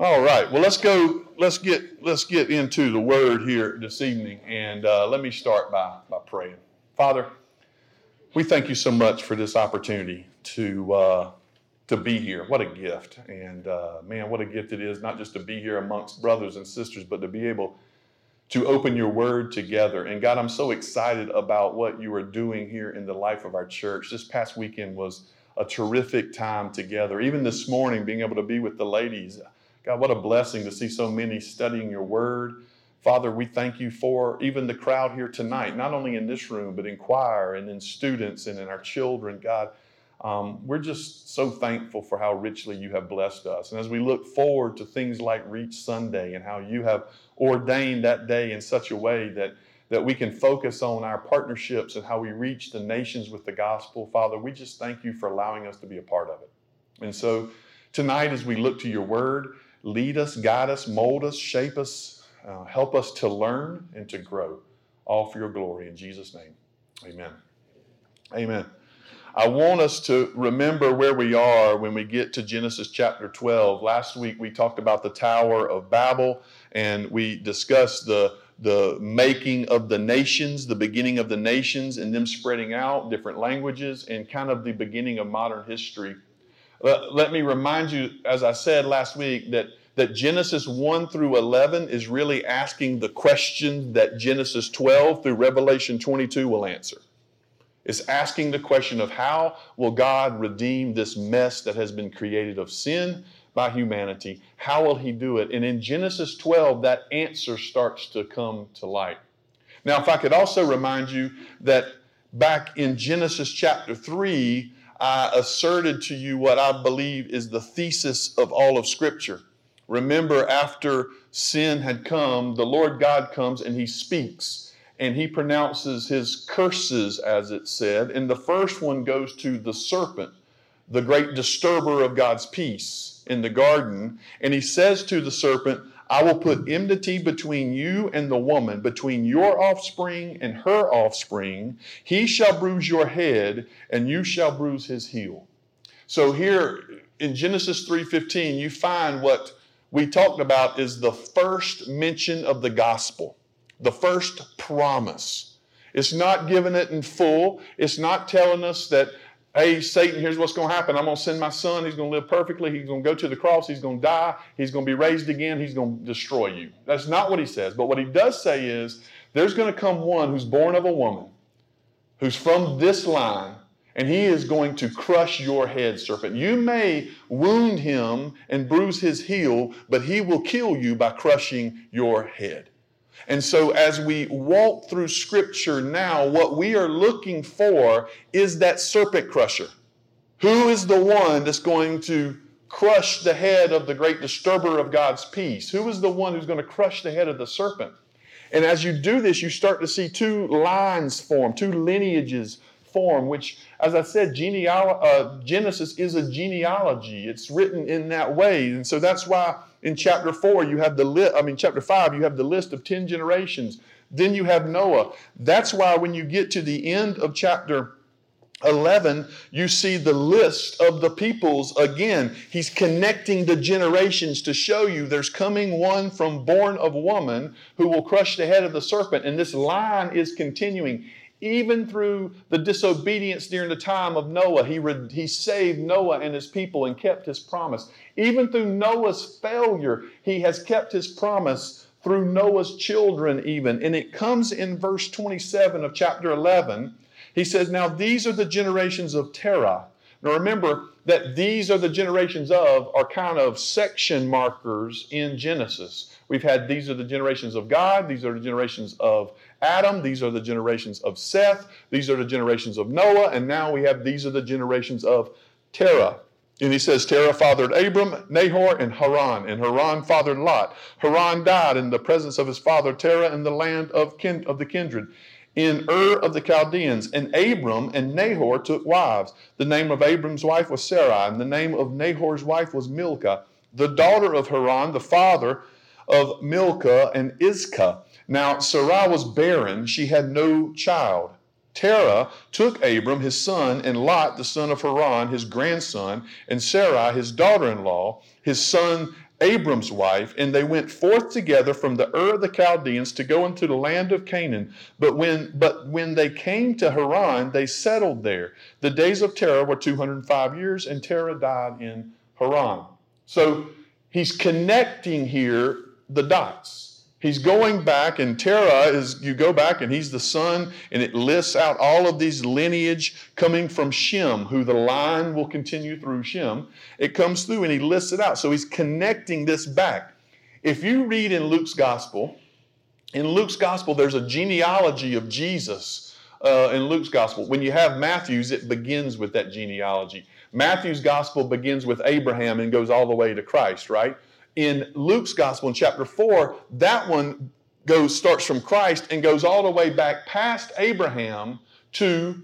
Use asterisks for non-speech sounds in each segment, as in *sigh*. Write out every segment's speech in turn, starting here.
All right. Well, let's go. Let's get let's get into the word here this evening, and uh, let me start by by praying. Father, we thank you so much for this opportunity to uh, to be here. What a gift, and uh, man, what a gift it is not just to be here amongst brothers and sisters, but to be able to open your word together. And God, I'm so excited about what you are doing here in the life of our church. This past weekend was a terrific time together. Even this morning, being able to be with the ladies. God, what a blessing to see so many studying your word. Father, we thank you for even the crowd here tonight, not only in this room, but in choir and in students and in our children. God, um, we're just so thankful for how richly you have blessed us. And as we look forward to things like Reach Sunday and how you have ordained that day in such a way that, that we can focus on our partnerships and how we reach the nations with the gospel, Father, we just thank you for allowing us to be a part of it. And so tonight, as we look to your word, lead us, guide us, mold us, shape us, uh, help us to learn and to grow, all for your glory. In Jesus' name, amen. Amen. I want us to remember where we are when we get to Genesis chapter 12. Last week we talked about the Tower of Babel and we discussed the, the making of the nations, the beginning of the nations, and them spreading out, different languages, and kind of the beginning of modern history. Let, let me remind you, as I said last week, that, that Genesis 1 through 11 is really asking the question that Genesis 12 through Revelation 22 will answer. It's asking the question of how will God redeem this mess that has been created of sin by humanity? How will He do it? And in Genesis 12, that answer starts to come to light. Now, if I could also remind you that back in Genesis chapter 3, I asserted to you what I believe is the thesis of all of Scripture. Remember, after sin had come, the Lord God comes and He speaks and he pronounces his curses, as it said. And the first one goes to the serpent, the great disturber of God's peace in the garden. And he says to the serpent, I will put enmity between you and the woman, between your offspring and her offspring. He shall bruise your head, and you shall bruise his heel. So here in Genesis 3:15, you find what we talked about is the first mention of the gospel the first promise. It's not giving it in full. It's not telling us that, hey, Satan, here's what's going to happen. I'm going to send my son. He's going to live perfectly. He's going to go to the cross. He's going to die. He's going to be raised again. He's going to destroy you. That's not what he says. But what he does say is there's going to come one who's born of a woman, who's from this line, and he is going to crush your head, serpent. You may wound him and bruise his heel, but he will kill you by crushing your head. And so, as we walk through Scripture now, what we are looking for is that serpent crusher. Who is the one that's going to crush the head of the great disturber of God's peace? Who is the one who's going to crush the head of the serpent? And as you do this, you start to see two lines form, two lineages form, which, as I said, uh, Genesis is a genealogy. It's written in that way. And so that's why in chapter 4 you have the list, I mean, chapter 5, you have the list of 10 generations. Then you have Noah. That's why when you get to the end of chapter 11, you see the list of the peoples again. He's connecting the generations to show you there's coming one from born of woman who will crush the head of the serpent. And this line is continuing even through the disobedience during the time of Noah, he, re- he saved Noah and his people and kept his promise. Even through Noah's failure, he has kept his promise through Noah's children, even. And it comes in verse 27 of chapter 11. He says, Now these are the generations of Terah. Now remember that these are the generations of are kind of section markers in Genesis. We've had these are the generations of God, these are the generations of Adam, these are the generations of Seth, these are the generations of Noah, and now we have these are the generations of Terah. And he says, Terah fathered Abram, Nahor, and Haran. And Haran fathered Lot. Haran died in the presence of his father Terah in the land of, kin- of the kindred, in Ur of the Chaldeans. And Abram and Nahor took wives. The name of Abram's wife was Sarai, and the name of Nahor's wife was Milcah, the daughter of Haran, the father of Milcah and Iscah. Now, Sarai was barren, she had no child. Terah took Abram, his son, and Lot, the son of Haran, his grandson, and Sarai, his daughter in law, his son Abram's wife, and they went forth together from the Ur of the Chaldeans to go into the land of Canaan. But when, but when they came to Haran, they settled there. The days of Terah were 205 years, and Terah died in Haran. So he's connecting here the dots. He's going back, and Terah is, you go back, and he's the son, and it lists out all of these lineage coming from Shem, who the line will continue through Shem. It comes through, and he lists it out. So he's connecting this back. If you read in Luke's gospel, in Luke's gospel, there's a genealogy of Jesus uh, in Luke's gospel. When you have Matthew's, it begins with that genealogy. Matthew's gospel begins with Abraham and goes all the way to Christ, right? In Luke's gospel in chapter 4, that one goes starts from Christ and goes all the way back past Abraham to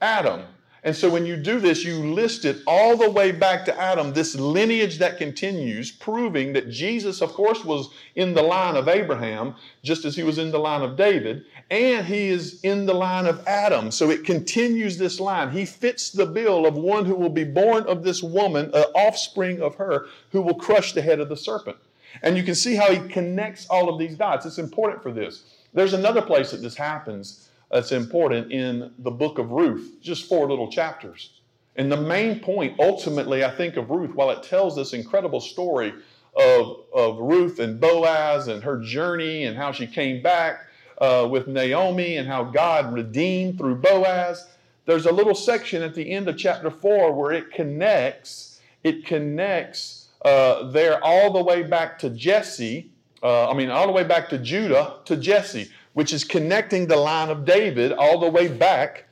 Adam. And so when you do this, you list it all the way back to Adam, this lineage that continues, proving that Jesus, of course, was in the line of Abraham, just as he was in the line of David, and he is in the line of Adam. So it continues this line. He fits the bill of one who will be born of this woman, an offspring of her, who will crush the head of the serpent. And you can see how he connects all of these dots. It's important for this. There's another place that this happens that's important in the book of Ruth, just four little chapters. And the main point, ultimately, I think, of Ruth, while it tells this incredible story of, of Ruth and Boaz and her journey and how she came back uh, with Naomi and how God redeemed through Boaz, there's a little section at the end of chapter four where it connects, it connects uh, there all the way back to Jesse, uh, I mean, all the way back to Judah to Jesse which is connecting the line of David all the way back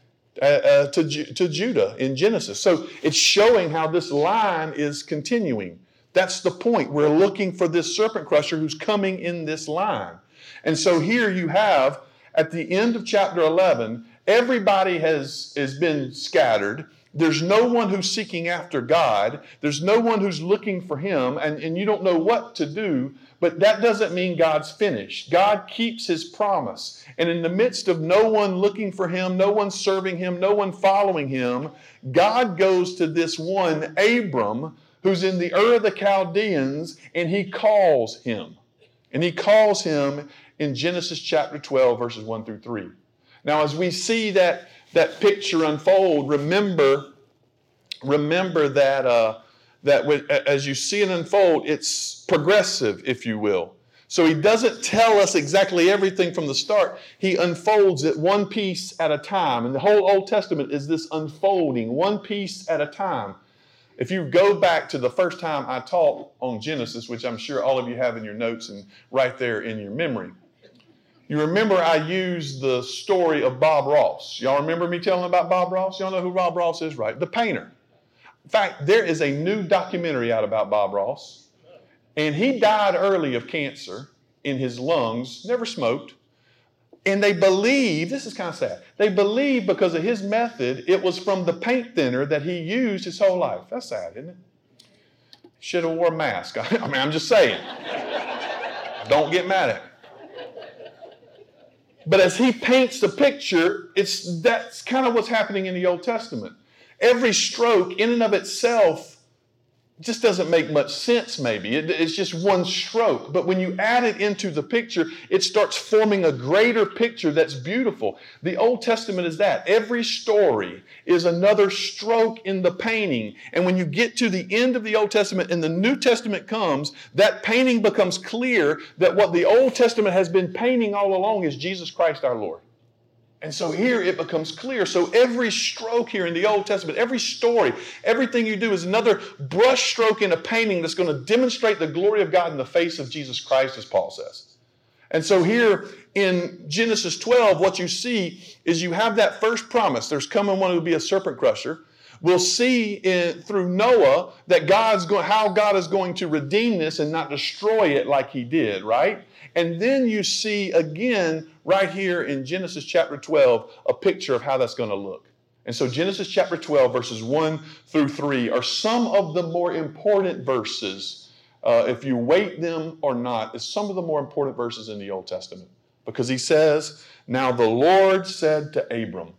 uh, uh, to, to Judah in Genesis. So it's showing how this line is continuing. That's the point. We're looking for this serpent crusher who's coming in this line. And so here you have, at the end of chapter 11, everybody has, has been scattered. There's no one who's seeking after God. There's no one who's looking for Him, and, and you don't know what to do. But that doesn't mean God's finished. God keeps his promise. And in the midst of no one looking for him, no one serving him, no one following him, God goes to this one, Abram, who's in the Ur of the Chaldeans, and he calls him. And he calls him in Genesis chapter 12, verses 1 through 3. Now, as we see that, that picture unfold, remember, remember that. Uh, that as you see it unfold, it's progressive, if you will. So he doesn't tell us exactly everything from the start. He unfolds it one piece at a time. And the whole Old Testament is this unfolding, one piece at a time. If you go back to the first time I taught on Genesis, which I'm sure all of you have in your notes and right there in your memory, you remember I used the story of Bob Ross. Y'all remember me telling about Bob Ross? Y'all know who Bob Ross is, right? The painter. In fact, there is a new documentary out about Bob Ross, and he died early of cancer in his lungs, never smoked. And they believe, this is kind of sad, they believe because of his method, it was from the paint thinner that he used his whole life. That's sad, isn't it? Should have wore a mask. *laughs* I mean, I'm just saying. Don't get mad at me. But as he paints the picture, it's that's kind of what's happening in the Old Testament. Every stroke, in and of itself, just doesn't make much sense, maybe. It, it's just one stroke. But when you add it into the picture, it starts forming a greater picture that's beautiful. The Old Testament is that. Every story is another stroke in the painting. And when you get to the end of the Old Testament and the New Testament comes, that painting becomes clear that what the Old Testament has been painting all along is Jesus Christ our Lord. And so here it becomes clear. So every stroke here in the Old Testament, every story, everything you do is another brush stroke in a painting that's going to demonstrate the glory of God in the face of Jesus Christ, as Paul says. And so here in Genesis 12, what you see is you have that first promise. There's coming one who will be a serpent crusher. We'll see in, through Noah that God's going, how God is going to redeem this and not destroy it like he did, right? And then you see again right here in Genesis chapter 12 a picture of how that's going to look. And so Genesis chapter 12, verses 1 through 3 are some of the more important verses. Uh, if you weight them or not, is some of the more important verses in the Old Testament. Because he says, Now the Lord said to Abram,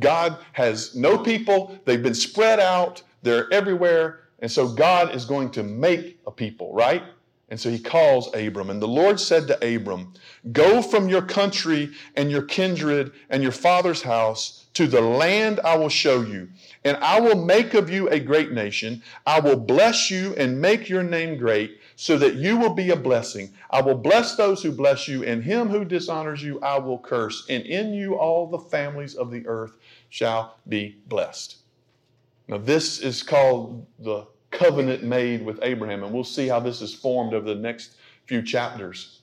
God has no people, they've been spread out, they're everywhere, and so God is going to make a people, right? And so he calls Abram. And the Lord said to Abram, Go from your country and your kindred and your father's house to the land I will show you. And I will make of you a great nation. I will bless you and make your name great, so that you will be a blessing. I will bless those who bless you, and him who dishonors you I will curse. And in you all the families of the earth shall be blessed. Now, this is called the covenant made with Abraham, and we'll see how this is formed over the next few chapters.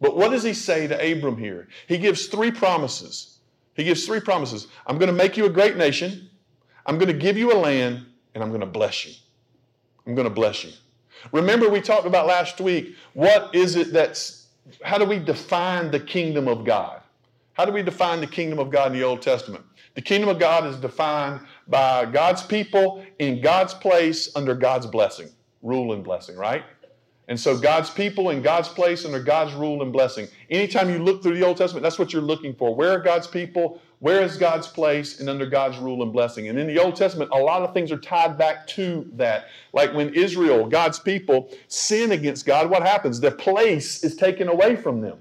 But what does he say to Abram here? He gives three promises. He gives three promises I'm going to make you a great nation, I'm going to give you a land, and I'm going to bless you. I'm going to bless you. Remember, we talked about last week what is it that's, how do we define the kingdom of God? How do we define the kingdom of God in the Old Testament? The kingdom of God is defined by God's people in God's place under God's blessing, rule and blessing, right? And so God's people in God's place under God's rule and blessing. Anytime you look through the Old Testament, that's what you're looking for. Where are God's people? Where is God's place and under God's rule and blessing? And in the Old Testament, a lot of things are tied back to that. Like when Israel, God's people, sin against God, what happens? Their place is taken away from them.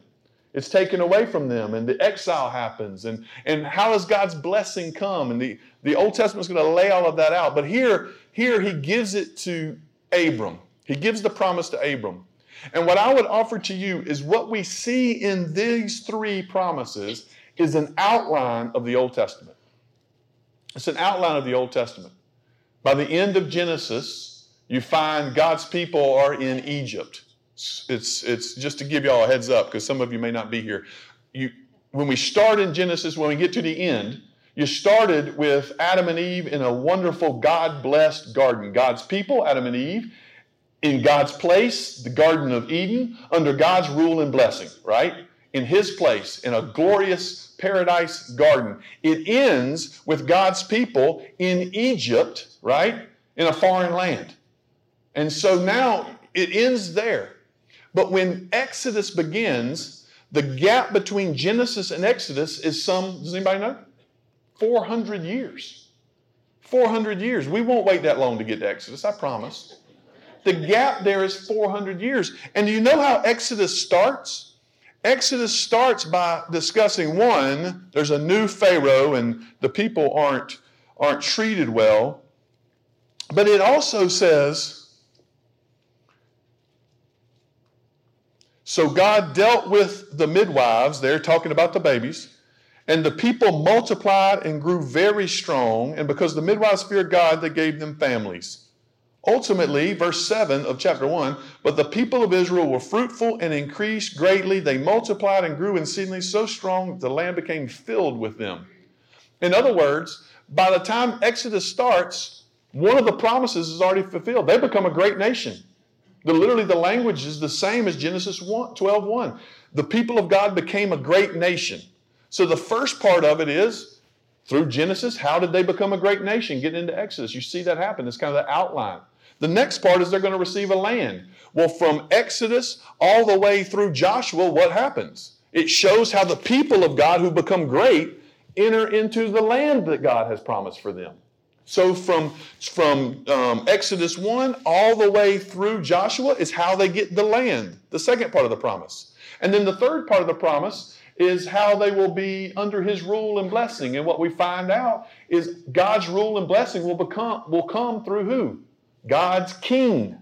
It's taken away from them, and the exile happens. And, and how does God's blessing come? And the, the Old Testament is going to lay all of that out. But here, here he gives it to Abram. He gives the promise to Abram. And what I would offer to you is what we see in these three promises is an outline of the Old Testament. It's an outline of the Old Testament. By the end of Genesis, you find God's people are in Egypt. It's, it's just to give y'all a heads up because some of you may not be here. You, when we start in Genesis, when we get to the end, you started with Adam and Eve in a wonderful God blessed garden. God's people, Adam and Eve, in God's place, the Garden of Eden, under God's rule and blessing, right? In His place, in a glorious paradise garden. It ends with God's people in Egypt, right? In a foreign land. And so now it ends there. But when Exodus begins, the gap between Genesis and Exodus is some, does anybody know? 400 years. 400 years. We won't wait that long to get to Exodus, I promise. The gap there is 400 years. And do you know how Exodus starts? Exodus starts by discussing one, there's a new Pharaoh and the people aren't, aren't treated well. But it also says, So God dealt with the midwives, they're talking about the babies, and the people multiplied and grew very strong, and because the midwives feared God, they gave them families. Ultimately, verse 7 of chapter 1 But the people of Israel were fruitful and increased greatly. They multiplied and grew exceedingly so strong that the land became filled with them. In other words, by the time Exodus starts, one of the promises is already fulfilled. They become a great nation. The, literally, the language is the same as Genesis 1, 12 1. The people of God became a great nation. So the first part of it is through Genesis, how did they become a great nation? Get into Exodus. You see that happen. It's kind of the outline. The next part is they're going to receive a land. Well, from Exodus all the way through Joshua, what happens? It shows how the people of God who become great enter into the land that God has promised for them. So from, from um, Exodus 1 all the way through Joshua is how they get the land, the second part of the promise. And then the third part of the promise is how they will be under his rule and blessing. And what we find out is God's rule and blessing will become will come through who? God's king.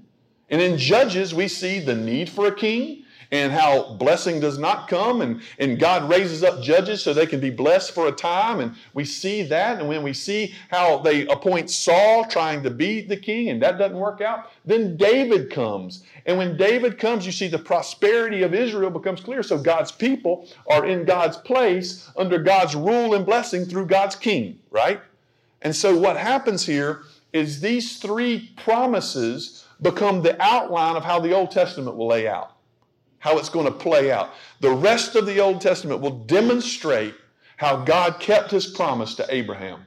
And in Judges, we see the need for a king and how blessing does not come and, and God raises up judges so they can be blessed for a time. And we see that. And when we see how they appoint Saul trying to be the king and that doesn't work out, then David comes. And when David comes, you see the prosperity of Israel becomes clear. So God's people are in God's place under God's rule and blessing through God's king, right? And so what happens here is these three promises become the outline of how the Old Testament will lay out how it's going to play out. The rest of the Old Testament will demonstrate how God kept his promise to Abraham.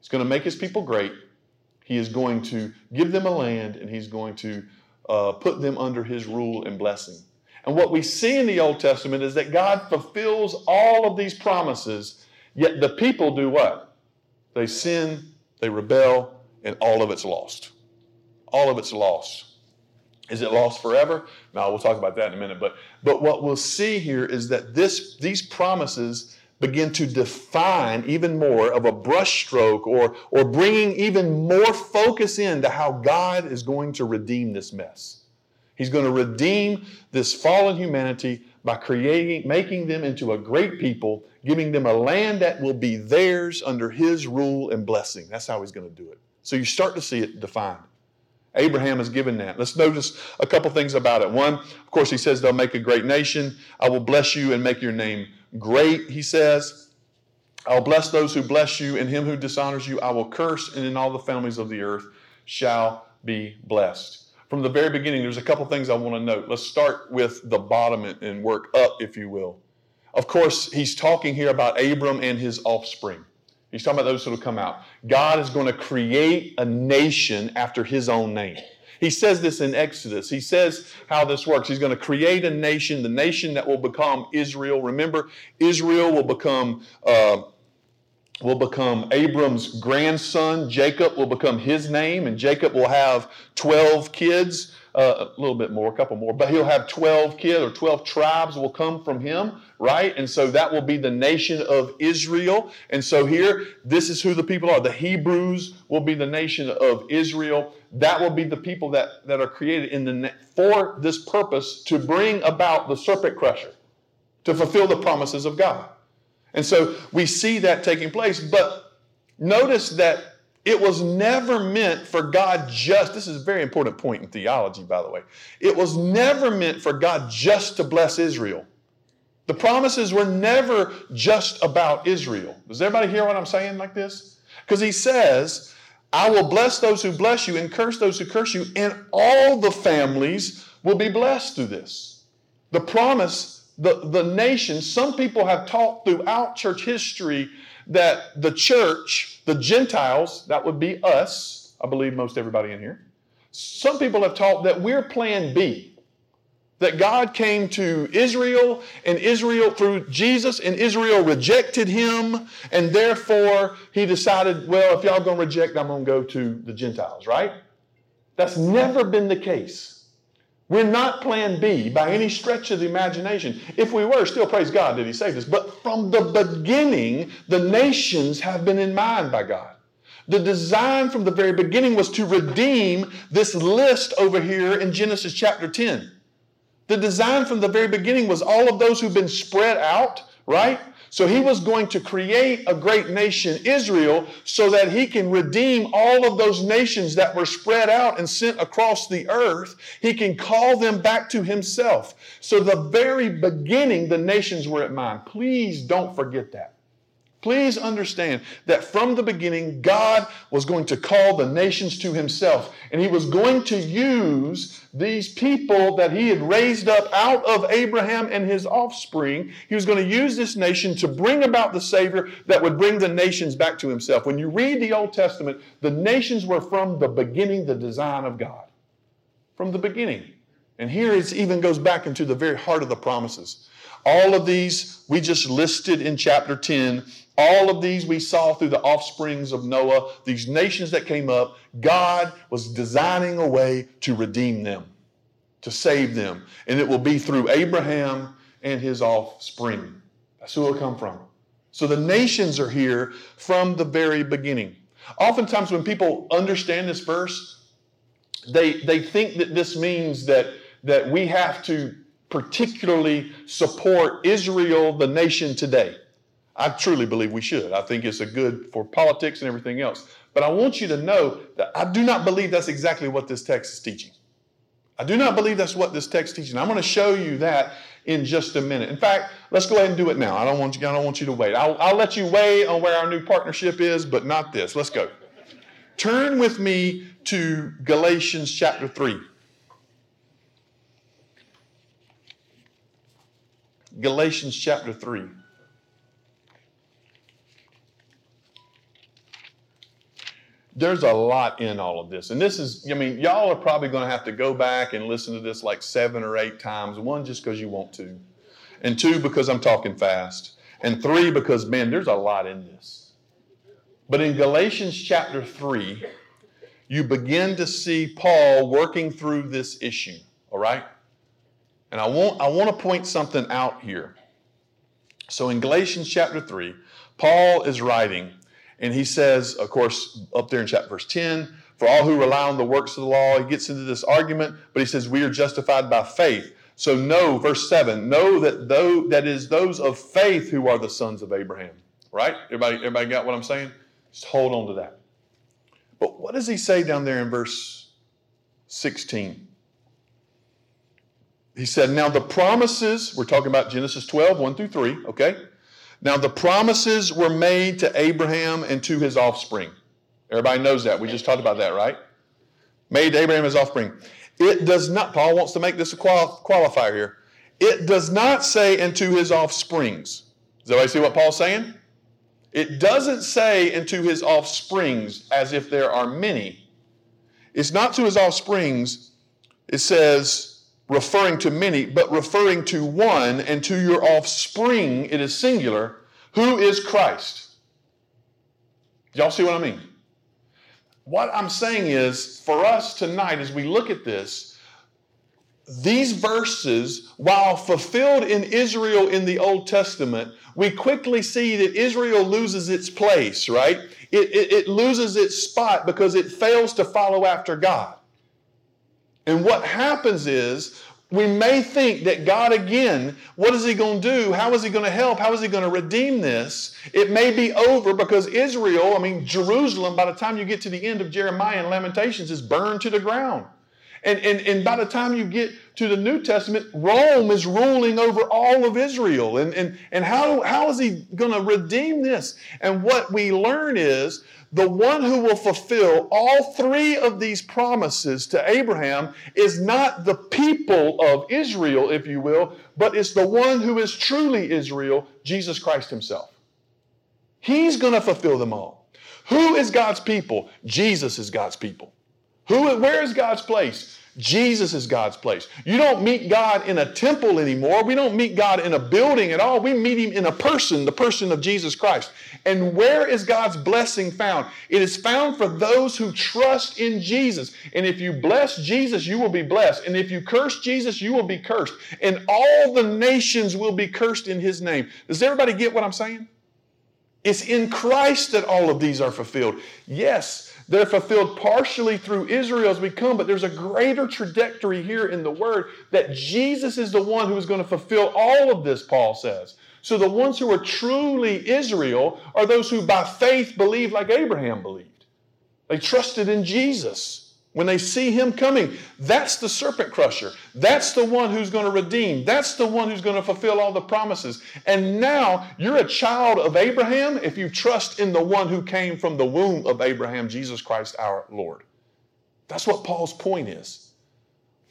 He's going to make his people great. He is going to give them a land, and he's going to uh, put them under his rule and blessing. And what we see in the Old Testament is that God fulfills all of these promises, yet the people do what? They sin, they rebel, and all of it's lost. All of it's lost. Is it lost forever? No, we'll talk about that in a minute. But, but what we'll see here is that this, these promises begin to define even more of a brushstroke or, or bringing even more focus into how God is going to redeem this mess. He's going to redeem this fallen humanity by creating, making them into a great people, giving them a land that will be theirs under His rule and blessing. That's how He's going to do it. So you start to see it defined. Abraham is given that. Let's notice a couple things about it. One, of course, he says they'll make a great nation. I will bless you and make your name great, he says. I'll bless those who bless you, and him who dishonors you I will curse, and in all the families of the earth shall be blessed. From the very beginning, there's a couple things I want to note. Let's start with the bottom and work up, if you will. Of course, he's talking here about Abram and his offspring. He's talking about those who will come out. God is going to create a nation after his own name. He says this in Exodus. He says how this works. He's going to create a nation, the nation that will become Israel. Remember, Israel will become. Uh, will become Abram's grandson. Jacob will become his name, and Jacob will have 12 kids, uh, a little bit more, a couple more, but he'll have 12 kids or 12 tribes will come from him right? And so that will be the nation of Israel. And so here, this is who the people are. The Hebrews will be the nation of Israel. That will be the people that, that are created in the for this purpose to bring about the serpent crusher, to fulfill the promises of God. And so we see that taking place. But notice that it was never meant for God just, this is a very important point in theology, by the way. It was never meant for God just to bless Israel. The promises were never just about Israel. Does everybody hear what I'm saying like this? Because he says, I will bless those who bless you and curse those who curse you, and all the families will be blessed through this. The promise, the, the nation, some people have taught throughout church history that the church, the Gentiles, that would be us, I believe most everybody in here, some people have taught that we're plan B that God came to Israel and Israel through Jesus and Israel rejected him and therefore he decided, well, if y'all to reject, I'm to go to the Gentiles, right? That's never been the case. We're not plan B by any stretch of the imagination. If we were, still praise God that he saved us. But from the beginning, the nations have been in mind by God. The design from the very beginning was to redeem this list over here in Genesis chapter 10. The design from the very beginning was all of those who've been spread out, right? So he was going to create a great nation, Israel, so that he can redeem all of those nations that were spread out and sent across the earth. He can call them back to himself. So the very beginning, the nations were at mind. Please don't forget that. Please understand that from the beginning, God was going to call the nations to himself. And he was going to use these people that he had raised up out of Abraham and his offspring. He was going to use this nation to bring about the Savior that would bring the nations back to himself. When you read the Old Testament, the nations were from the beginning the design of God. From the beginning. And here it even goes back into the very heart of the promises. All of these we just listed in chapter 10 all of these we saw through the offsprings of Noah, these nations that came up, God was designing a way to redeem them, to save them. And it will be through Abraham and his offspring. That's who it'll come from. So the nations are here from the very beginning. Oftentimes, when people understand this verse, they, they think that this means that, that we have to particularly support Israel, the nation today. I truly believe we should. I think it's a good for politics and everything else. But I want you to know that I do not believe that's exactly what this text is teaching. I do not believe that's what this text is teaching. I'm going to show you that in just a minute. In fact, let's go ahead and do it now. I don't want you, I don't want you to wait. I'll, I'll let you wait on where our new partnership is, but not this. Let's go. Turn with me to Galatians chapter 3. Galatians chapter 3. There's a lot in all of this. And this is, I mean, y'all are probably going to have to go back and listen to this like seven or eight times. One, just because you want to. And two, because I'm talking fast. And three, because, man, there's a lot in this. But in Galatians chapter 3, you begin to see Paul working through this issue. all right? And I want, I want to point something out here. So in Galatians chapter 3, Paul is writing, and he says, of course, up there in chapter verse 10, for all who rely on the works of the law, he gets into this argument, but he says, we are justified by faith. So know, verse 7, know that though that is those of faith who are the sons of Abraham. Right? Everybody, everybody got what I'm saying? Just hold on to that. But what does he say down there in verse 16? He said, Now the promises, we're talking about Genesis 12, 1 through 3, okay? Now the promises were made to Abraham and to his offspring. Everybody knows that. We just talked about that, right? Made to Abraham his offspring. It does not, Paul wants to make this a qual- qualifier here. It does not say into his offsprings. Does everybody see what Paul's saying? It doesn't say into his offsprings as if there are many. It's not to his offsprings. It says referring to many, but referring to one and to your offspring, it is singular, who is Christ. Y'all see what I mean? What I'm saying is, for us tonight, as we look at this, these verses, while fulfilled in Israel in the Old Testament, we quickly see that Israel loses its place, right? It, it, it, loses its spot because it fails to follow after God. And what happens is we may think that God, again, what is He going to do? How is He going to help? How is He going to redeem this? It may be over because Israel, I mean, Jerusalem, by the time you get to the end of Jeremiah and Lamentations, is burned to the ground. And, and, and by the time you get to the New Testament, Rome is ruling over all of Israel. And, and, and how, how is he going to redeem this? And what we learn is the one who will fulfill all three of these promises to Abraham is not the people of Israel, if you will, but it's the one who is truly Israel, Jesus Christ himself. He's going to fulfill them all. Who is God's people? Jesus is God's people. Who, where is God's place? Jesus is God's place. You don't meet God in a temple anymore. We don't meet God in a building at all. We meet Him in a person, the person of Jesus Christ. And where is God's blessing found? It is found for those who trust in Jesus. And if you bless Jesus, you will be blessed. And if you curse Jesus, you will be cursed. And all the nations will be cursed in His name. Does everybody get what I'm saying? It's in Christ that all of these are fulfilled. Yes, they're fulfilled partially through Israel as we come, but there's a greater trajectory here in the Word that Jesus is the one who is going to fulfill all of this, Paul says. So the ones who are truly Israel are those who by faith believe like Abraham believed. They trusted in Jesus. When they see him coming, that's the serpent crusher. That's the one who's going to redeem. That's the one who's going to fulfill all the promises. And now you're a child of Abraham if you trust in the one who came from the womb of Abraham, Jesus Christ our Lord. That's what Paul's point is.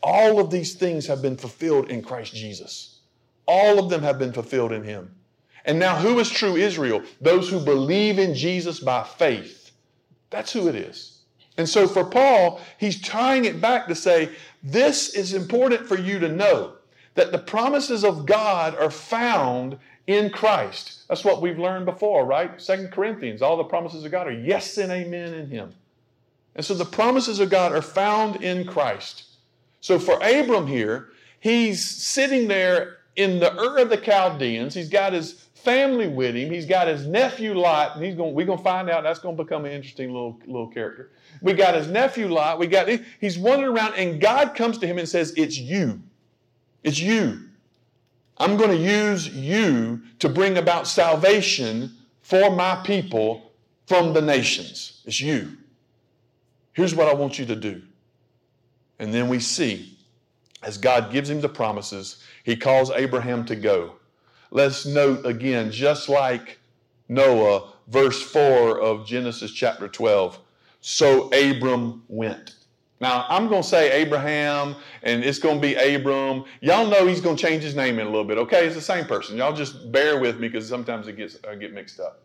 All of these things have been fulfilled in Christ Jesus. All of them have been fulfilled in him. And now, who is true Israel? Those who believe in Jesus by faith. That's who it is. And so for Paul, he's tying it back to say, this is important for you to know that the promises of God are found in Christ. That's what we've learned before, right? Second Corinthians, all the promises of God are yes and amen in Him. And so the promises of God are found in Christ. So for Abram here, he's sitting there in the Ur of the Chaldeans. He's got his family with him. He's got his nephew Lot, and he's going. We're going to find out that's going to become an interesting little little character. We got his nephew Lot. We got he's wandering around, and God comes to him and says, "It's you. It's you. I'm going to use you to bring about salvation for my people from the nations. It's you. Here's what I want you to do." And then we see, as God gives him the promises, He calls Abraham to go. Let's note again, just like Noah, verse 4 of Genesis chapter 12. So Abram went. Now, I'm going to say Abraham, and it's going to be Abram. Y'all know he's going to change his name in a little bit, okay? It's the same person. Y'all just bear with me because sometimes it gets I get mixed up.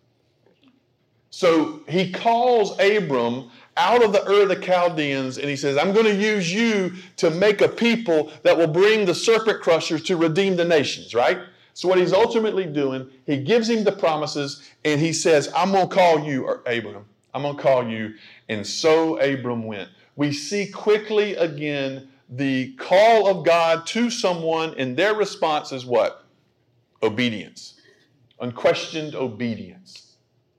So he calls Abram out of the Ur of the Chaldeans, and he says, I'm going to use you to make a people that will bring the serpent crushers to redeem the nations, right? So, what he's ultimately doing, he gives him the promises and he says, I'm going to call you, or Abram. I'm going to call you. And so Abram went. We see quickly again the call of God to someone, and their response is what? Obedience. Unquestioned obedience.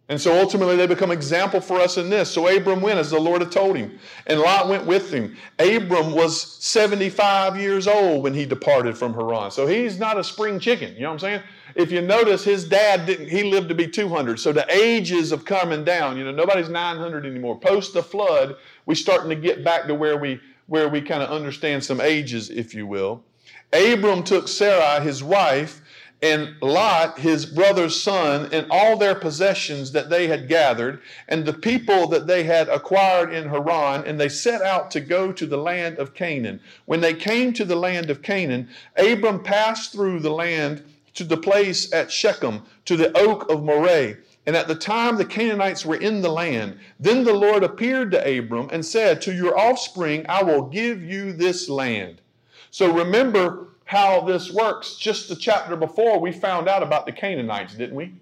And so ultimately they become example for us in this. So Abram went as the Lord had told him, and Lot went with him. Abram was 75 years old when he departed from Haran. So he's not a spring chicken, you know what I'm saying? If you notice, his dad didn't, he lived to be 200. So the ages of coming down, you know, nobody's 900 anymore. Post the flood, we're starting to get back to where we where we kind of understand some ages, if you will. Abram took Sarai, his wife, and Lot, his brother's son, and all their possessions that they had gathered, and the people that they had acquired in Haran, and they set out to go to the land of Canaan. When they came to the land of Canaan, Abram passed through the land to the place at Shechem, to the oak of Moreh. And at the time the Canaanites were in the land, then the Lord appeared to Abram and said, To your offspring I will give you this land. So remember, how this works. Just the chapter before, we found out about the Canaanites, didn't we?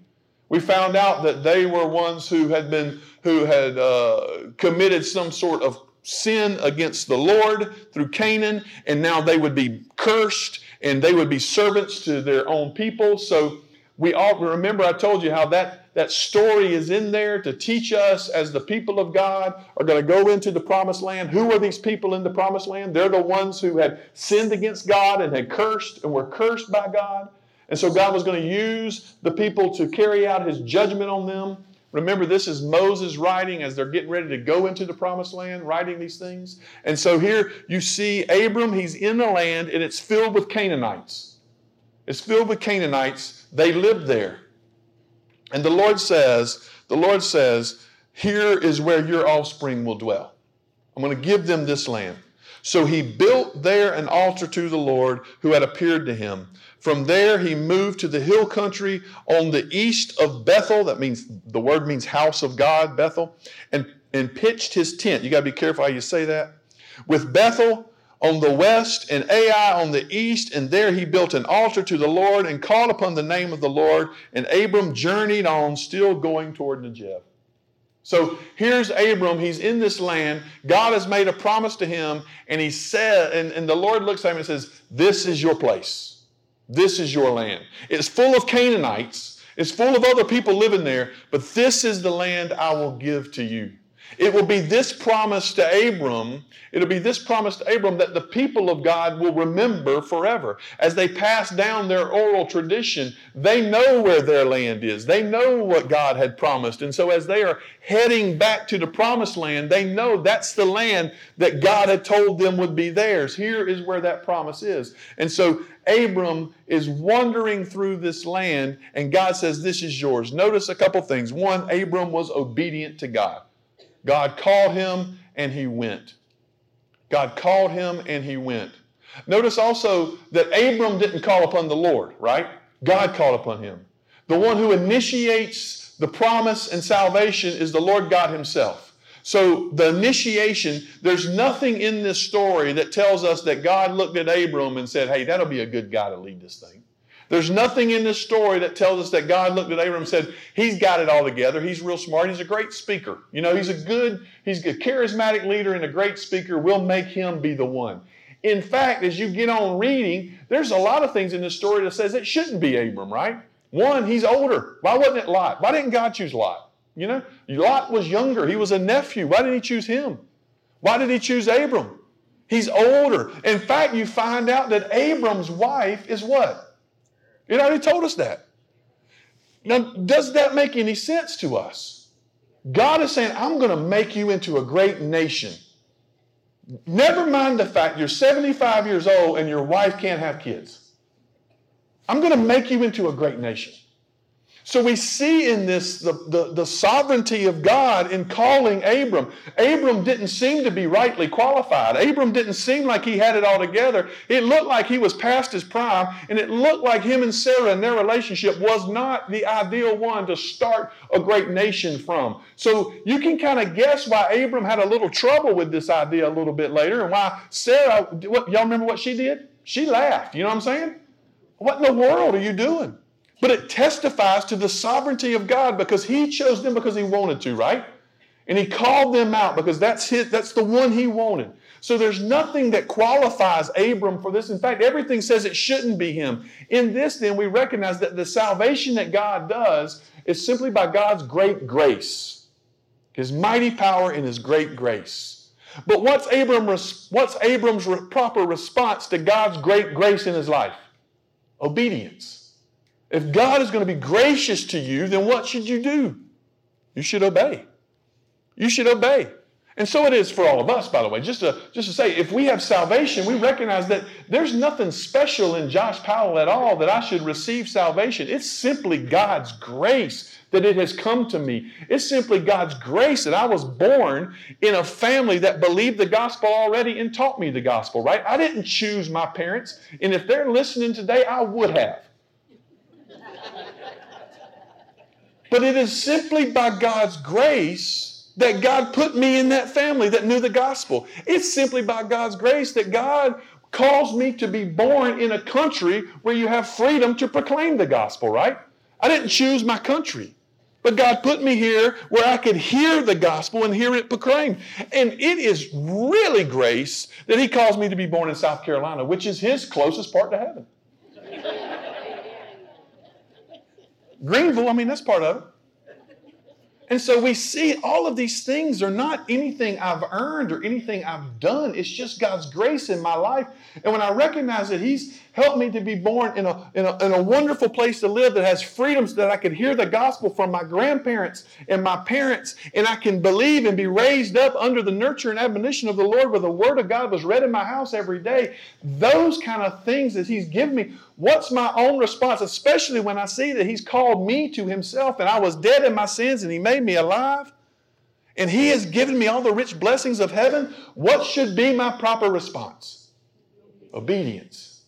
We found out that they were ones who had been who had uh, committed some sort of sin against the Lord through Canaan, and now they would be cursed and they would be servants to their own people. So we all remember I told you how that that story is in there to teach us as the people of God are going to go into the promised land. Who are these people in the promised land? They're the ones who had sinned against God and had cursed and were cursed by God. And so God was going to use the people to carry out his judgment on them. Remember, this is Moses writing as they're getting ready to go into the promised land, writing these things. And so here you see Abram, he's in the land and it's filled with Canaanites. It's filled with Canaanites. They lived there. And the Lord says, the Lord says, here is where your offspring will dwell. I'm going to give them this land. So he built there an altar to the Lord who had appeared to him. From there he moved to the hill country on the east of Bethel. That means the word means house of God, Bethel, and, and pitched his tent. You got to be careful how you say that. With Bethel on the west and Ai on the east, and there he built an altar to the Lord and called upon the name of the Lord. And Abram journeyed on, still going toward Negev. So here's Abram. He's in this land. God has made a promise to him, and he said, and, and the Lord looks at him and says, This is your place. This is your land. It's full of Canaanites. It's full of other people living there, but this is the land I will give to you. It will be this promise to Abram, it'll be this promise to Abram that the people of God will remember forever. As they pass down their oral tradition, they know where their land is. They know what God had promised. And so as they are heading back to the promised land, they know that's the land that God had told them would be theirs. Here is where that promise is. And so Abram is wandering through this land, and God says, This is yours. Notice a couple things. One, Abram was obedient to God. God called him and he went. God called him and he went. Notice also that Abram didn't call upon the Lord, right? God called upon him. The one who initiates the promise and salvation is the Lord God Himself. So, the initiation, there's nothing in this story that tells us that God looked at Abram and said, Hey, that'll be a good guy to lead this thing. There's nothing in this story that tells us that God looked at Abram and said, He's got it all together. He's real smart. He's a great speaker. You know, he's a good, he's a charismatic leader and a great speaker. We'll make him be the one. In fact, as you get on reading, there's a lot of things in this story that says it shouldn't be Abram, right? One, he's older. Why wasn't it Lot? Why didn't God choose Lot? You know, Lot was younger. He was a nephew. Why didn't he choose him? Why did he choose Abram? He's older. In fact, you find out that Abram's wife is what? It already told us that. Now, does that make any sense to us? God is saying, I'm going to make you into a great nation. Never mind the fact you're 75 years old and your wife can't have kids. I'm going to make you into a great nation. So we see in this the, the, the, sovereignty of God in calling Abram. Abram didn't seem to be rightly qualified. Abram didn't seem like he had it all together. It looked like he was past his prime, and it looked like him and Sarah and their relationship was not the ideal one to start a great nation from. So you can kind of guess why Abram had a little trouble with this idea a little bit later, and why Sarah, what, y'all remember what she did? She laughed. You know what I'm saying? What in the world are you doing? But it testifies to the sovereignty of God because He chose them because He wanted to, right? And He called them out because that's his, that's the one He wanted. So there's nothing that qualifies Abram for this. In fact, everything says it shouldn't be him. In this, then, we recognize that the salvation that God does is simply by God's great grace, his mighty power and his great grace. But what's, Abram, what's Abram's proper response to God's great grace in his life? Obedience. If God is going to be gracious to you, then what should you do? You should obey. You should obey. And so it is for all of us, by the way. Just to, just to say, if we have salvation, we recognize that there's nothing special in Josh Powell at all that I should receive salvation. It's simply God's grace that it has come to me. It's simply God's grace that I was born in a family that believed the gospel already and taught me the gospel, right? I didn't choose my parents. And if they're listening today, I would have. But it is simply by God's grace that God put me in that family that knew the gospel. It's simply by God's grace that God caused me to be born in a country where you have freedom to proclaim the gospel, right? I didn't choose my country. But God put me here where I could hear the gospel and hear it proclaimed. And it is really grace that He calls me to be born in South Carolina, which is His closest part to heaven. Greenville, I mean, that's part of it. And so we see all of these things are not anything I've earned or anything I've done. It's just God's grace in my life. And when I recognize that He's helped me to be born in a, in a, in a wonderful place to live that has freedoms that I could hear the gospel from my grandparents and my parents, and I can believe and be raised up under the nurture and admonition of the Lord where the Word of God was read in my house every day. Those kind of things that He's given me What's my own response, especially when I see that He's called me to Himself and I was dead in my sins and He made me alive? And He has given me all the rich blessings of heaven. What should be my proper response? Obedience.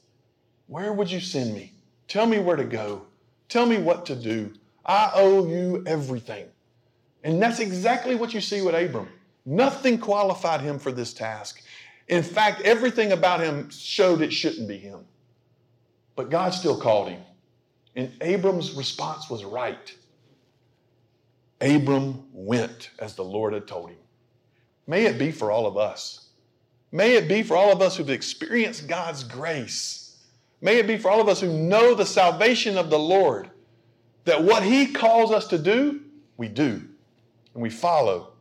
Where would you send me? Tell me where to go. Tell me what to do. I owe you everything. And that's exactly what you see with Abram. Nothing qualified him for this task. In fact, everything about him showed it shouldn't be him. But God still called him. And Abram's response was right. Abram went as the Lord had told him. May it be for all of us. May it be for all of us who've experienced God's grace. May it be for all of us who know the salvation of the Lord that what He calls us to do, we do and we follow.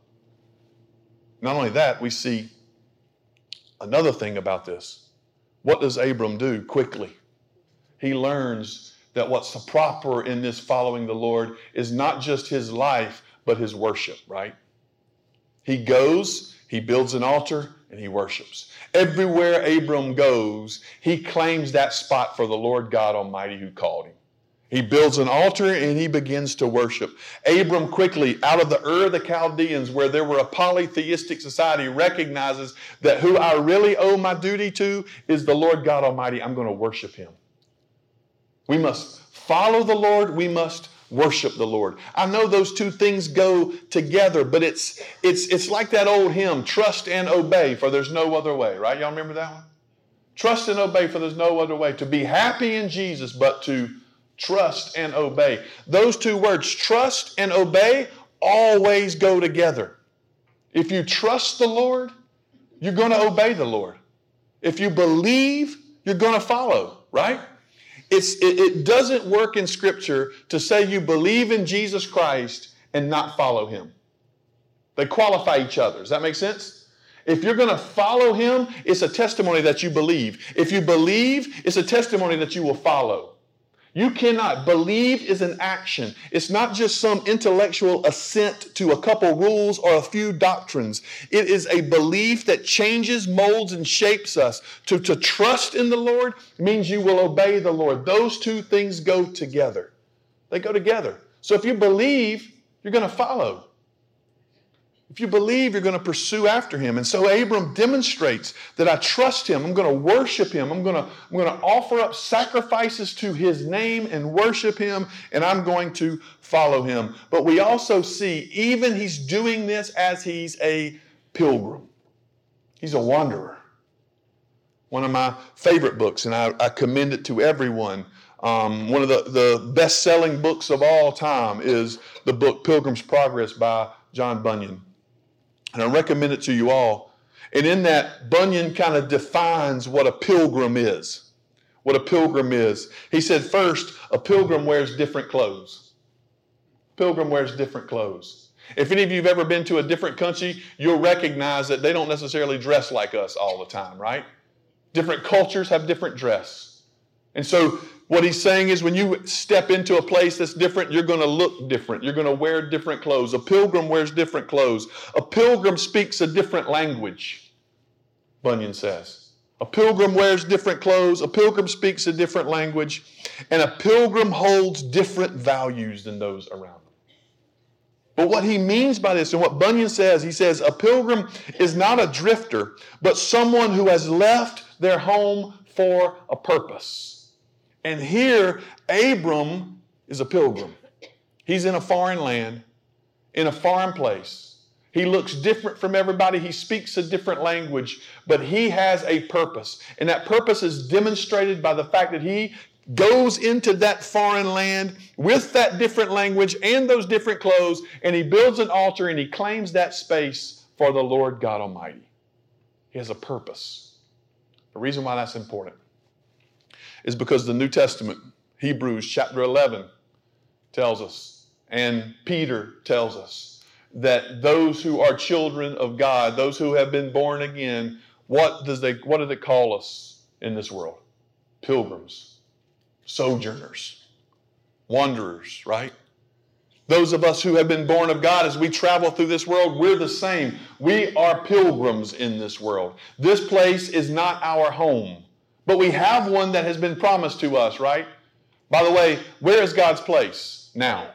Not only that, we see another thing about this. What does Abram do quickly? he learns that what's proper in this following the Lord is not just his life, but his worship, right? He goes, he builds an altar, and he worships. Everywhere Abram goes, he claims that spot for the Lord God Almighty who called him. He builds an altar and he begins to worship. Abram quickly, out of the Ur of the Chaldeans, where there were a polytheistic society, recognizes that who I really owe my duty to is the Lord God Almighty. I'm going to worship him. We must follow the Lord, we must worship the Lord. I know those two things go together, but it's it's it's like that old hymn, trust and obey, for there's no other way, right? Y'all remember that one? Trust and obey, for there's no other way. To be happy in Jesus, but to trust and obey. Those two words, trust and obey, always go together. If you trust the Lord, you're going to obey the Lord. If you believe, you're going to follow, right? It's, it, it doesn't work in Scripture to say you believe in Jesus Christ and not follow him. They qualify each other. Does that make sense? If you're going to follow him, it's a testimony that you believe. If you believe, it's a testimony that you will follow. You cannot. Believe is an action. It's not just some intellectual assent to a couple rules or a few doctrines. It is a belief that changes, molds, and shapes us. To, to trust in the Lord means you will obey the Lord. Those two things go together. They go together. So if you believe, you're going to follow. If you believe, you're going to pursue after him. And so Abram demonstrates that I trust him. I'm going to worship him. I'm going to, I'm going to offer up sacrifices to his name and worship him, and I'm going to follow him. But we also see, even he's doing this as he's a pilgrim, he's a wanderer. One of my favorite books, and I, I commend it to everyone. Um, one of the, the best selling books of all time is the book Pilgrim's Progress by John Bunyan and I recommend it to you all. And in that, Bunyan kind of defines what a pilgrim is. What a pilgrim is. He said, first, a pilgrim wears different clothes. Pilgrim wears different clothes. If any of you have ever been to a different country, you'll recognize that they don't necessarily dress like us all the time, right? Different cultures have different dress. And so what he's saying is when you step into a place that's different, you're going to look different. You're going to wear different clothes. A pilgrim wears different clothes. A pilgrim speaks a different language, Bunyan says. A pilgrim wears different clothes. A pilgrim speaks a different language. And a pilgrim holds different values than those around them. But what he means by this, and what Bunyan says, he says, a pilgrim is not a drifter, but someone who has left their home for a purpose. And here, Abram is a pilgrim. He's in a foreign land, in a foreign place. He looks different from everybody. He speaks a different language, but he has a purpose. And that purpose is demonstrated by the fact that he goes into that foreign land with that different language and those different clothes, and he builds an altar and he claims that space for the Lord God Almighty. He has a purpose. The reason why that's important is because the New Testament, Hebrews chapter 11, tells us, and Peter tells us, that those who are children of God, those who have been born again, what does they what do they call us in this world? Pilgrims, sojourners, wanderers, right? Those of us who have been born of God, as we travel through this world, we're the same. We are pilgrims in this world. This place is not our home. But we have one that has been promised to us, right? By the way, where is God's place now?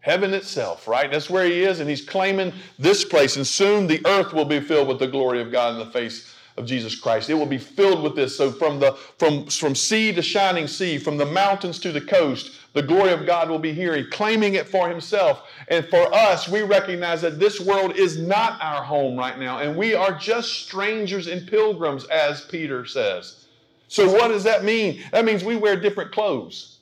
Heaven itself, right? That's where He is, and He's claiming this place. And soon the earth will be filled with the glory of God in the face of Jesus Christ. It will be filled with this. So from the from from sea to shining sea, from the mountains to the coast, the glory of God will be here, He's claiming it for Himself. And for us, we recognize that this world is not our home right now, and we are just strangers and pilgrims, as Peter says. So, what does that mean? That means we wear different clothes.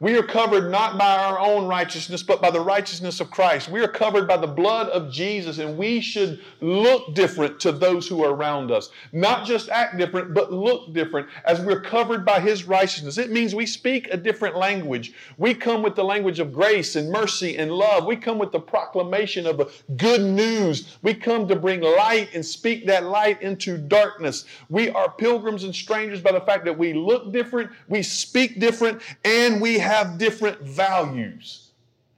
We are covered not by our own righteousness, but by the righteousness of Christ. We are covered by the blood of Jesus, and we should look different to those who are around us. Not just act different, but look different as we're covered by His righteousness. It means we speak a different language. We come with the language of grace and mercy and love. We come with the proclamation of good news. We come to bring light and speak that light into darkness. We are pilgrims and strangers by the fact that we look different, we speak different, and we have have different values.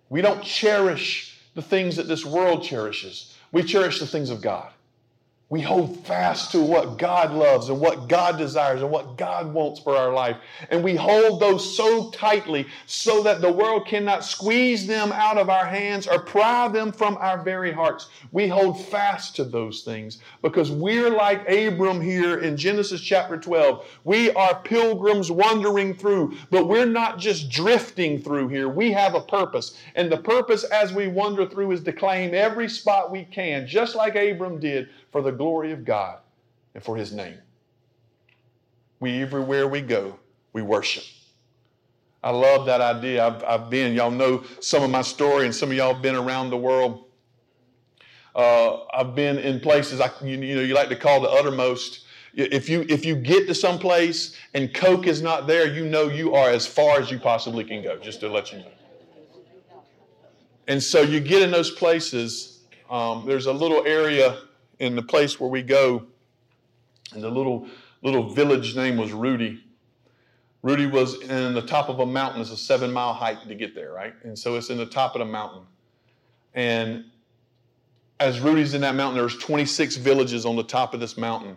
We don't cherish the things that this world cherishes, we cherish the things of God. We hold fast to what God loves and what God desires and what God wants for our life. And we hold those so tightly so that the world cannot squeeze them out of our hands or pry them from our very hearts. We hold fast to those things because we're like Abram here in Genesis chapter 12. We are pilgrims wandering through, but we're not just drifting through here. We have a purpose. And the purpose as we wander through is to claim every spot we can, just like Abram did for the glory of God and for His name. We, everywhere we go, we worship. I love that idea. I've, I've been, y'all know some of my story, and some of y'all have been around the world. Uh, I've been in places I, you, you, know you like to call the uttermost. If you if you get to some place and Coke is not there, you know you are as far as you possibly can go. Just to let you know. And so you get in those places. Um, there's a little area in the place where we go, and the little little village name was Rudy. Rudy was in the top of a mountain. It's a seven mile hike to get there, right? And so it's in the top of the mountain. And as Rudy's in that mountain, there's 26 villages on the top of this mountain.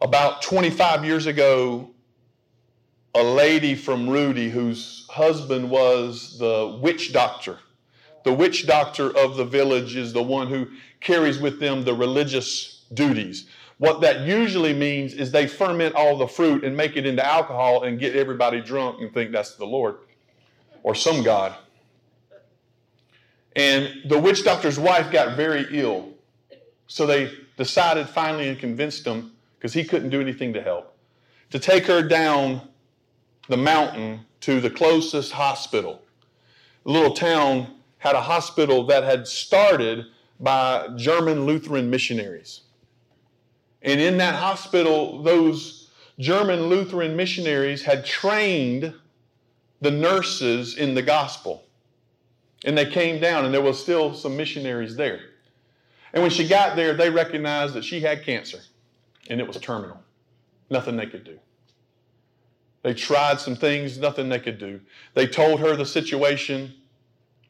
About 25 years ago, a lady from Rudy, whose husband was the witch doctor. The witch doctor of the village is the one who carries with them the religious duties. What that usually means is they ferment all the fruit and make it into alcohol and get everybody drunk and think that's the Lord or some God. And the witch doctor's wife got very ill. So they decided finally and convinced him, because he couldn't do anything to help, to take her down the mountain to the closest hospital. A little town had a hospital that had started by German Lutheran missionaries. And in that hospital, those German Lutheran missionaries had trained the nurses in the gospel. And they came down, and there was still some missionaries there. And when she got there, they recognized that she had cancer, and it was terminal. Nothing they could do. They tried some things, nothing they could do. They told her the situation,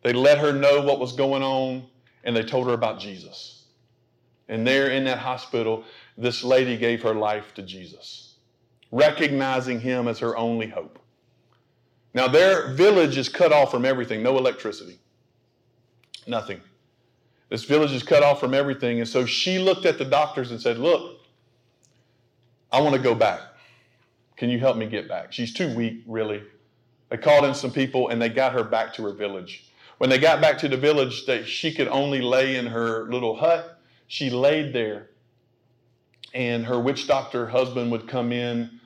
they let her know what was going on, and they told her about Jesus. And there in that hospital, this lady gave her life to Jesus, recognizing him as her only hope. Now, their village is cut off from everything no electricity, nothing. This village is cut off from everything. And so she looked at the doctors and said, Look, I want to go back. Can you help me get back? She's too weak, really. They called in some people and they got her back to her village. When they got back to the village, that she could only lay in her little hut. She laid there, and her witch doctor husband would come in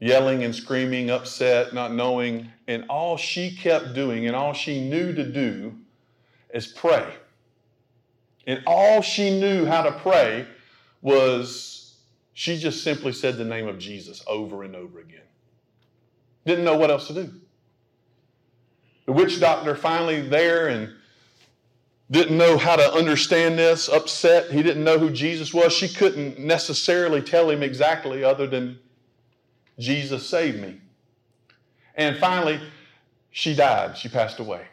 yelling and screaming, upset, not knowing. And all she kept doing and all she knew to do is pray. And all she knew how to pray was she just simply said the name of Jesus over and over again. Didn't know what else to do. The witch doctor finally there and didn't know how to understand this, upset. He didn't know who Jesus was. She couldn't necessarily tell him exactly, other than Jesus saved me. And finally, she died. She passed away.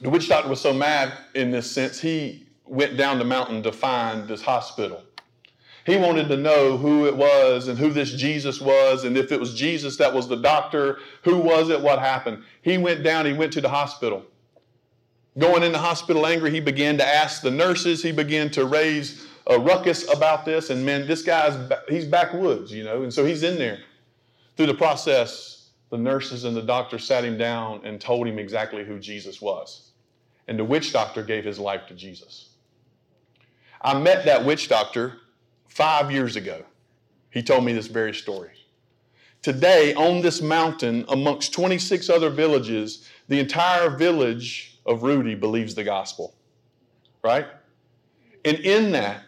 The witch doctor was so mad in this sense, he went down the mountain to find this hospital. He wanted to know who it was and who this Jesus was, and if it was Jesus that was the doctor, who was it, what happened. He went down, he went to the hospital. Going in the hospital angry, he began to ask the nurses, he began to raise a ruckus about this, and man, this guy's, he's backwoods, you know, and so he's in there. Through the process, the nurses and the doctor sat him down and told him exactly who Jesus was. And the witch doctor gave his life to Jesus. I met that witch doctor five years ago. He told me this very story. Today, on this mountain, amongst 26 other villages, the entire village of Rudy believes the gospel. Right? And in that,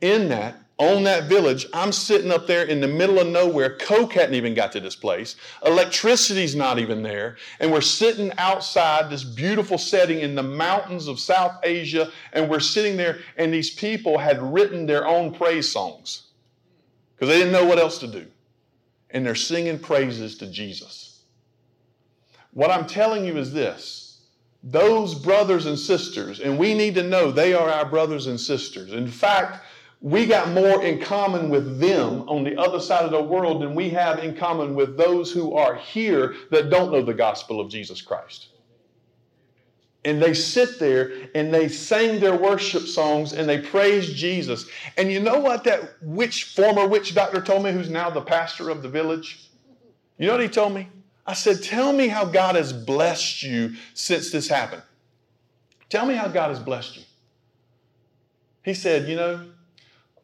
in that, on that village, I'm sitting up there in the middle of nowhere. Coke hadn't even got to this place. Electricity's not even there. And we're sitting outside this beautiful setting in the mountains of South Asia. And we're sitting there, and these people had written their own praise songs because they didn't know what else to do. And they're singing praises to Jesus. What I'm telling you is this those brothers and sisters, and we need to know they are our brothers and sisters. In fact, we got more in common with them on the other side of the world than we have in common with those who are here that don't know the gospel of Jesus Christ. And they sit there and they sing their worship songs and they praise Jesus. And you know what that witch, former witch doctor told me, who's now the pastor of the village? You know what he told me? I said, Tell me how God has blessed you since this happened. Tell me how God has blessed you. He said, You know,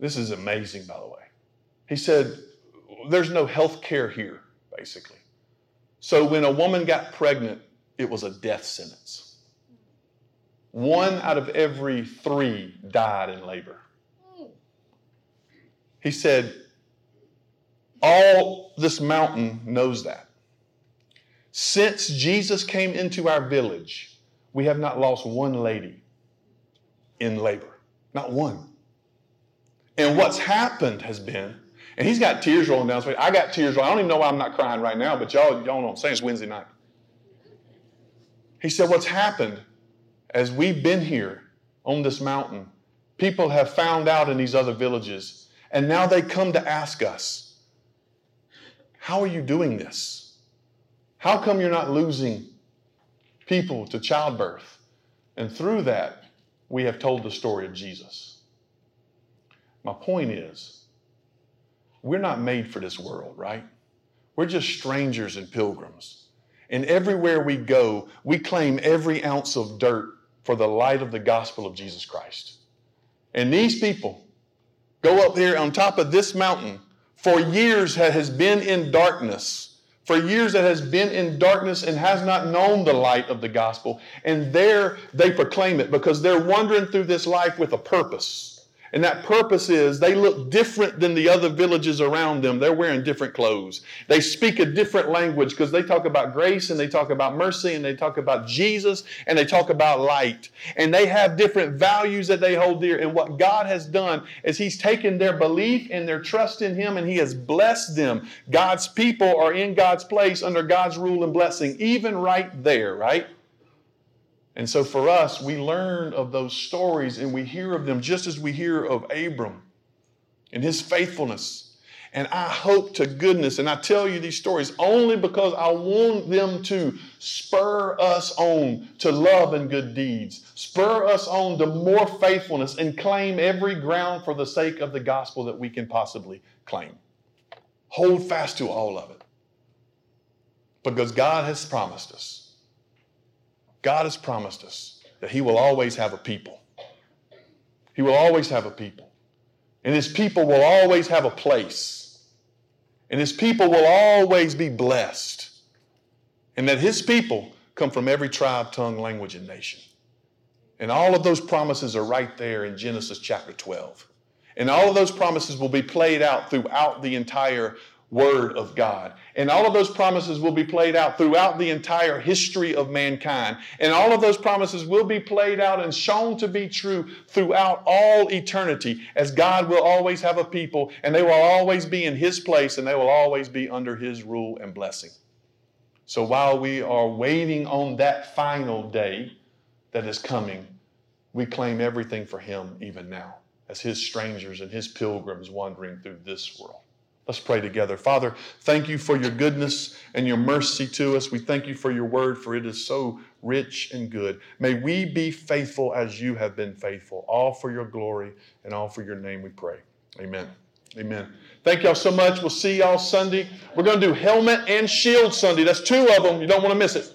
this is amazing, by the way. He said, There's no health care here, basically. So when a woman got pregnant, it was a death sentence. One out of every three died in labor. He said, All this mountain knows that. Since Jesus came into our village, we have not lost one lady in labor. Not one. And what's happened has been, and he's got tears rolling down his face. I got tears rolling. I don't even know why I'm not crying right now, but y'all, y'all know what I'm saying. It's Wednesday night. He said, What's happened as we've been here on this mountain, people have found out in these other villages, and now they come to ask us, How are you doing this? How come you're not losing people to childbirth? And through that, we have told the story of Jesus. My point is, we're not made for this world, right? We're just strangers and pilgrims. And everywhere we go, we claim every ounce of dirt for the light of the gospel of Jesus Christ. And these people go up here on top of this mountain for years that has been in darkness, for years that has been in darkness and has not known the light of the gospel. And there they proclaim it because they're wandering through this life with a purpose And that purpose is they look different than the other villages around them. They're wearing different clothes. They speak a different language because they talk about grace and they talk about mercy and they talk about Jesus and they talk about light. And they have different values that they hold dear. And what God has done is He's taken their belief and their trust in Him and He has blessed them. God's people are in God's place under God's rule and blessing, even right there, right? And so for us, we learn of those stories and we hear of them just as we hear of Abram and his faithfulness. And I hope to goodness, and I tell you these stories only because I want them to spur us on to love and good deeds, spur us on to more faithfulness, and claim every ground for the sake of the gospel that we can possibly claim. Hold fast to all of it. Because God has promised us God has promised us that He will always have a people. He will always have a people. And His people will always have a place. And His people will always be blessed. And that His people come from every tribe, tongue, language, and nation. And all of those promises are right there in Genesis chapter 12. And all of those promises will be played out throughout the entire Word of God. And all of those promises will be played out throughout the entire history of mankind. And all of those promises will be played out and shown to be true throughout all eternity, as God will always have a people, and they will always be in His place, and they will always be under His rule and blessing. So while we are waiting on that final day that is coming, we claim everything for Him even now, as His strangers and His pilgrims wandering through this world. Let's pray together. Father, thank you for your goodness and your mercy to us. We thank you for your word, for it is so rich and good. May we be faithful as you have been faithful, all for your glory and all for your name, we pray. Amen. Amen. Thank y'all so much. We'll see y'all Sunday. We're going to do helmet and shield Sunday. That's two of them. You don't want to miss it.